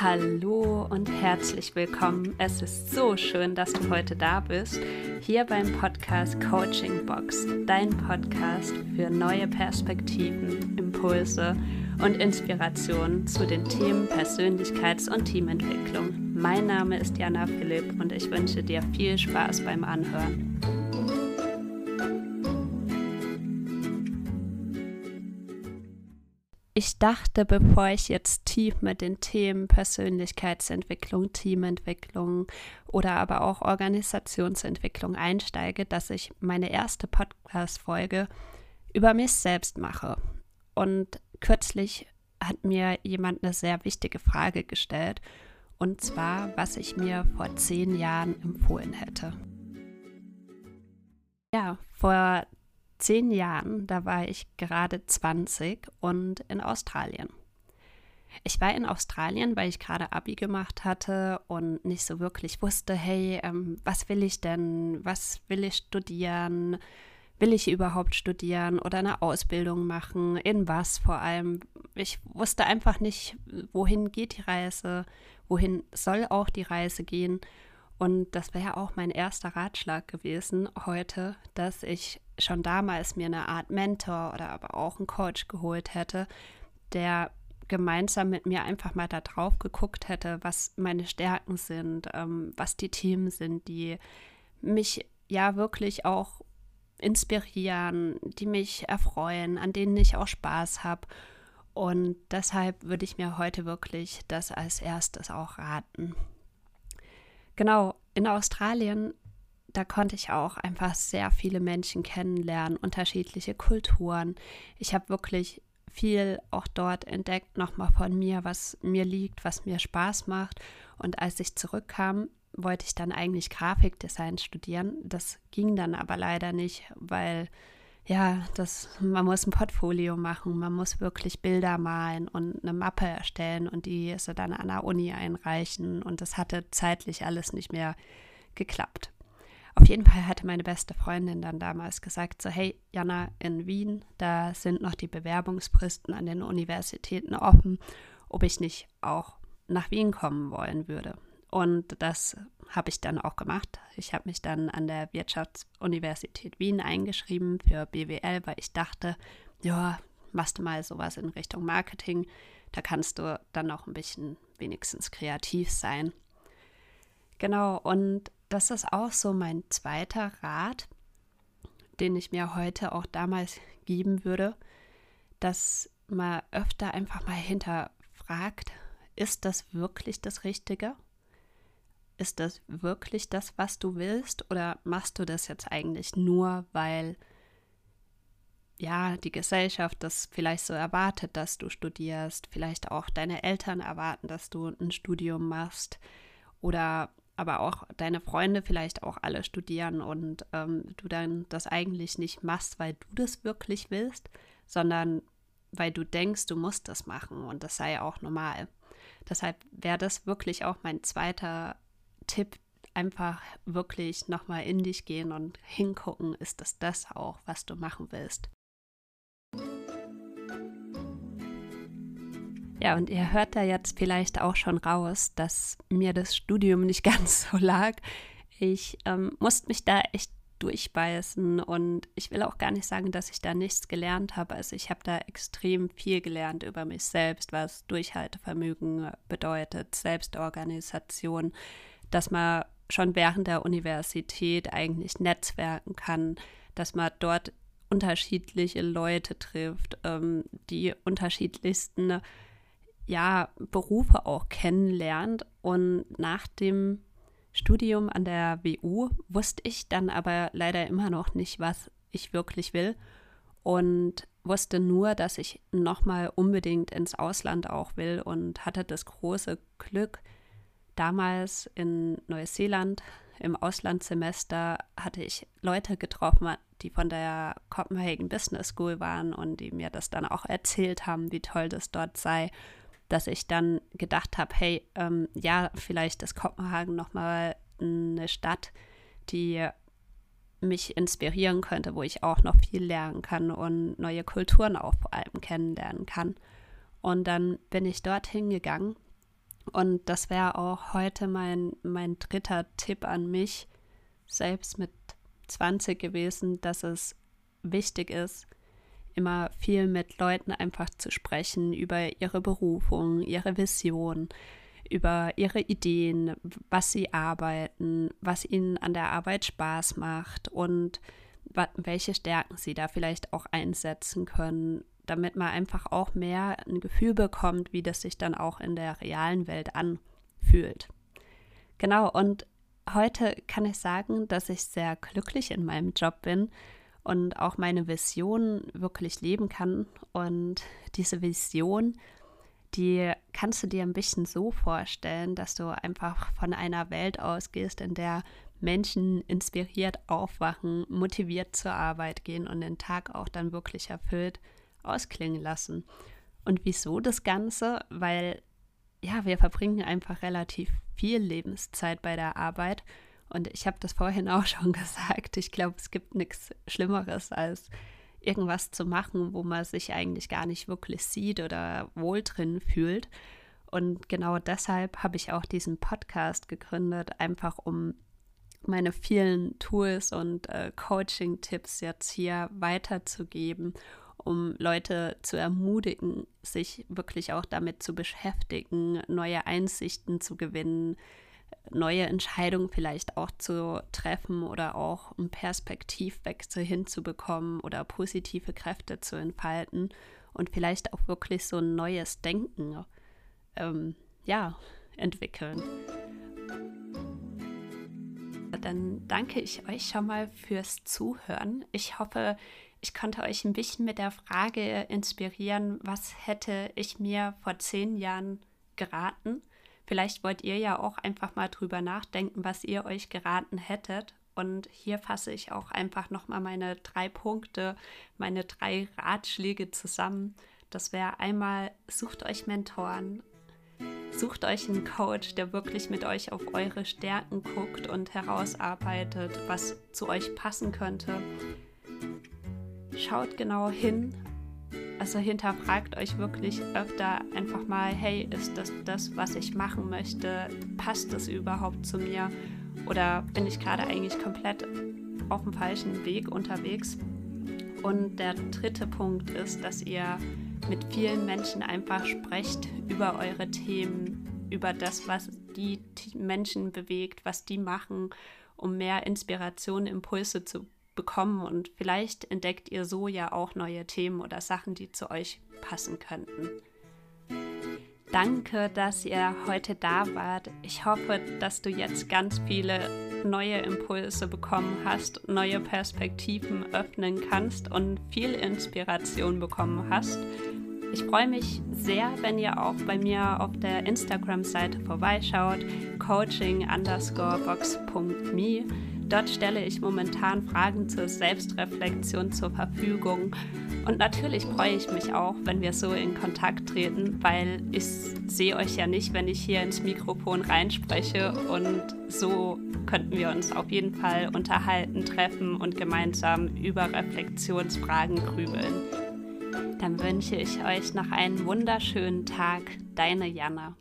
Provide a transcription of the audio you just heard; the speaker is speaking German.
Hallo und herzlich willkommen. Es ist so schön, dass du heute da bist, hier beim Podcast Coaching Box, dein Podcast für neue Perspektiven, Impulse und Inspirationen zu den Themen Persönlichkeits- und Teamentwicklung. Mein Name ist Jana Philipp und ich wünsche dir viel Spaß beim Anhören. Ich dachte, bevor ich jetzt tief mit den Themen Persönlichkeitsentwicklung, Teamentwicklung oder aber auch Organisationsentwicklung einsteige, dass ich meine erste Podcast-Folge über mich selbst mache. Und kürzlich hat mir jemand eine sehr wichtige Frage gestellt, und zwar, was ich mir vor zehn Jahren empfohlen hätte. Ja, vor zehn Jahren, da war ich gerade 20 und in Australien. Ich war in Australien, weil ich gerade Abi gemacht hatte und nicht so wirklich wusste, hey, ähm, was will ich denn? Was will ich studieren? Will ich überhaupt studieren oder eine Ausbildung machen? In was vor allem? Ich wusste einfach nicht, wohin geht die Reise? Wohin soll auch die Reise gehen? Und das wäre auch mein erster Ratschlag gewesen heute, dass ich schon damals mir eine Art Mentor oder aber auch einen Coach geholt hätte, der gemeinsam mit mir einfach mal da drauf geguckt hätte, was meine Stärken sind, ähm, was die Themen sind, die mich ja wirklich auch inspirieren, die mich erfreuen, an denen ich auch Spaß habe. Und deshalb würde ich mir heute wirklich das als erstes auch raten. Genau, in Australien da konnte ich auch einfach sehr viele Menschen kennenlernen, unterschiedliche Kulturen. Ich habe wirklich viel auch dort entdeckt, nochmal von mir, was mir liegt, was mir Spaß macht. Und als ich zurückkam, wollte ich dann eigentlich Grafikdesign studieren. Das ging dann aber leider nicht, weil ja, das, man muss ein Portfolio machen, man muss wirklich Bilder malen und eine Mappe erstellen und die sie dann an der Uni einreichen. Und das hatte zeitlich alles nicht mehr geklappt. Auf jeden Fall hatte meine beste Freundin dann damals gesagt, so hey, Jana, in Wien, da sind noch die Bewerbungsfristen an den Universitäten offen, ob ich nicht auch nach Wien kommen wollen würde. Und das habe ich dann auch gemacht. Ich habe mich dann an der Wirtschaftsuniversität Wien eingeschrieben für BWL, weil ich dachte, ja, machst du mal sowas in Richtung Marketing. Da kannst du dann auch ein bisschen wenigstens kreativ sein. Genau, und das ist auch so mein zweiter Rat, den ich mir heute auch damals geben würde, dass man öfter einfach mal hinterfragt, ist das wirklich das Richtige? Ist das wirklich das, was du willst? Oder machst du das jetzt eigentlich nur, weil ja, die Gesellschaft das vielleicht so erwartet, dass du studierst, vielleicht auch deine Eltern erwarten, dass du ein Studium machst oder aber auch deine Freunde vielleicht auch alle studieren und ähm, du dann das eigentlich nicht machst, weil du das wirklich willst, sondern weil du denkst, du musst das machen und das sei auch normal. Deshalb wäre das wirklich auch mein zweiter Tipp, einfach wirklich nochmal in dich gehen und hingucken, ist das das auch, was du machen willst. Ja, und ihr hört da jetzt vielleicht auch schon raus, dass mir das Studium nicht ganz so lag. Ich ähm, musste mich da echt durchbeißen und ich will auch gar nicht sagen, dass ich da nichts gelernt habe. Also ich habe da extrem viel gelernt über mich selbst, was Durchhaltevermögen bedeutet, Selbstorganisation, dass man schon während der Universität eigentlich netzwerken kann, dass man dort unterschiedliche Leute trifft, ähm, die unterschiedlichsten ja, Berufe auch kennenlernt. Und nach dem Studium an der WU wusste ich dann aber leider immer noch nicht, was ich wirklich will. Und wusste nur, dass ich nochmal unbedingt ins Ausland auch will und hatte das große Glück, damals in Neuseeland im Auslandssemester hatte ich Leute getroffen, die von der Copenhagen Business School waren und die mir das dann auch erzählt haben, wie toll das dort sei dass ich dann gedacht habe, hey, ähm, ja, vielleicht ist Kopenhagen nochmal eine Stadt, die mich inspirieren könnte, wo ich auch noch viel lernen kann und neue Kulturen auch vor allem kennenlernen kann. Und dann bin ich dorthin gegangen Und das wäre auch heute mein, mein dritter Tipp an mich, selbst mit 20 gewesen, dass es wichtig ist, immer viel mit Leuten einfach zu sprechen über ihre Berufung, ihre Vision, über ihre Ideen, was sie arbeiten, was ihnen an der Arbeit Spaß macht und welche Stärken sie da vielleicht auch einsetzen können, damit man einfach auch mehr ein Gefühl bekommt, wie das sich dann auch in der realen Welt anfühlt. Genau, und heute kann ich sagen, dass ich sehr glücklich in meinem Job bin und auch meine Vision wirklich leben kann. Und diese Vision, die kannst du dir ein bisschen so vorstellen, dass du einfach von einer Welt ausgehst, in der Menschen inspiriert aufwachen, motiviert zur Arbeit gehen und den Tag auch dann wirklich erfüllt ausklingen lassen. Und wieso das Ganze? Weil ja, wir verbringen einfach relativ viel Lebenszeit bei der Arbeit und ich habe das vorhin auch schon gesagt. Ich glaube, es gibt nichts Schlimmeres, als irgendwas zu machen, wo man sich eigentlich gar nicht wirklich sieht oder wohl drin fühlt. Und genau deshalb habe ich auch diesen Podcast gegründet, einfach um meine vielen Tools und äh, Coaching-Tipps jetzt hier weiterzugeben, um Leute zu ermutigen, sich wirklich auch damit zu beschäftigen, neue Einsichten zu gewinnen, neue Entscheidungen vielleicht auch zu treffen oder auch einen Perspektivwechsel hinzubekommen oder positive Kräfte zu entfalten und vielleicht auch wirklich so ein neues Denken ähm, ja, entwickeln. Dann danke ich euch schon mal fürs Zuhören. Ich hoffe, ich konnte euch ein bisschen mit der Frage inspirieren, was hätte ich mir vor zehn Jahren geraten? Vielleicht wollt ihr ja auch einfach mal drüber nachdenken, was ihr euch geraten hättet. Und hier fasse ich auch einfach nochmal meine drei Punkte, meine drei Ratschläge zusammen. Das wäre einmal, sucht euch Mentoren, sucht euch einen Coach, der wirklich mit euch auf eure Stärken guckt und herausarbeitet, was zu euch passen könnte. Schaut genau hin, also hinterfragt euch wirklich öfter einfach mal, hey, ist das das, was ich machen möchte? Passt das überhaupt zu mir? Oder bin ich gerade eigentlich komplett auf dem falschen Weg unterwegs? Und der dritte Punkt ist, dass ihr mit vielen Menschen einfach sprecht über eure Themen, über das, was die Menschen bewegt, was die machen, um mehr Inspiration, Impulse zu bekommen und vielleicht entdeckt ihr so ja auch neue Themen oder Sachen, die zu euch passen könnten. Danke, dass ihr heute da wart. Ich hoffe, dass du jetzt ganz viele neue Impulse bekommen hast, neue Perspektiven öffnen kannst und viel Inspiration bekommen hast. Ich freue mich sehr, wenn ihr auch bei mir auf der Instagram-Seite vorbeischaut, coaching underscore box.me. Dort stelle ich momentan Fragen zur Selbstreflexion zur Verfügung. Und natürlich freue ich mich auch, wenn wir so in Kontakt treten, weil ich sehe euch ja nicht, wenn ich hier ins Mikrofon reinspreche. Und so könnten wir uns auf jeden Fall unterhalten, treffen und gemeinsam über Reflexionsfragen grübeln. Dann wünsche ich euch noch einen wunderschönen Tag. Deine Jana.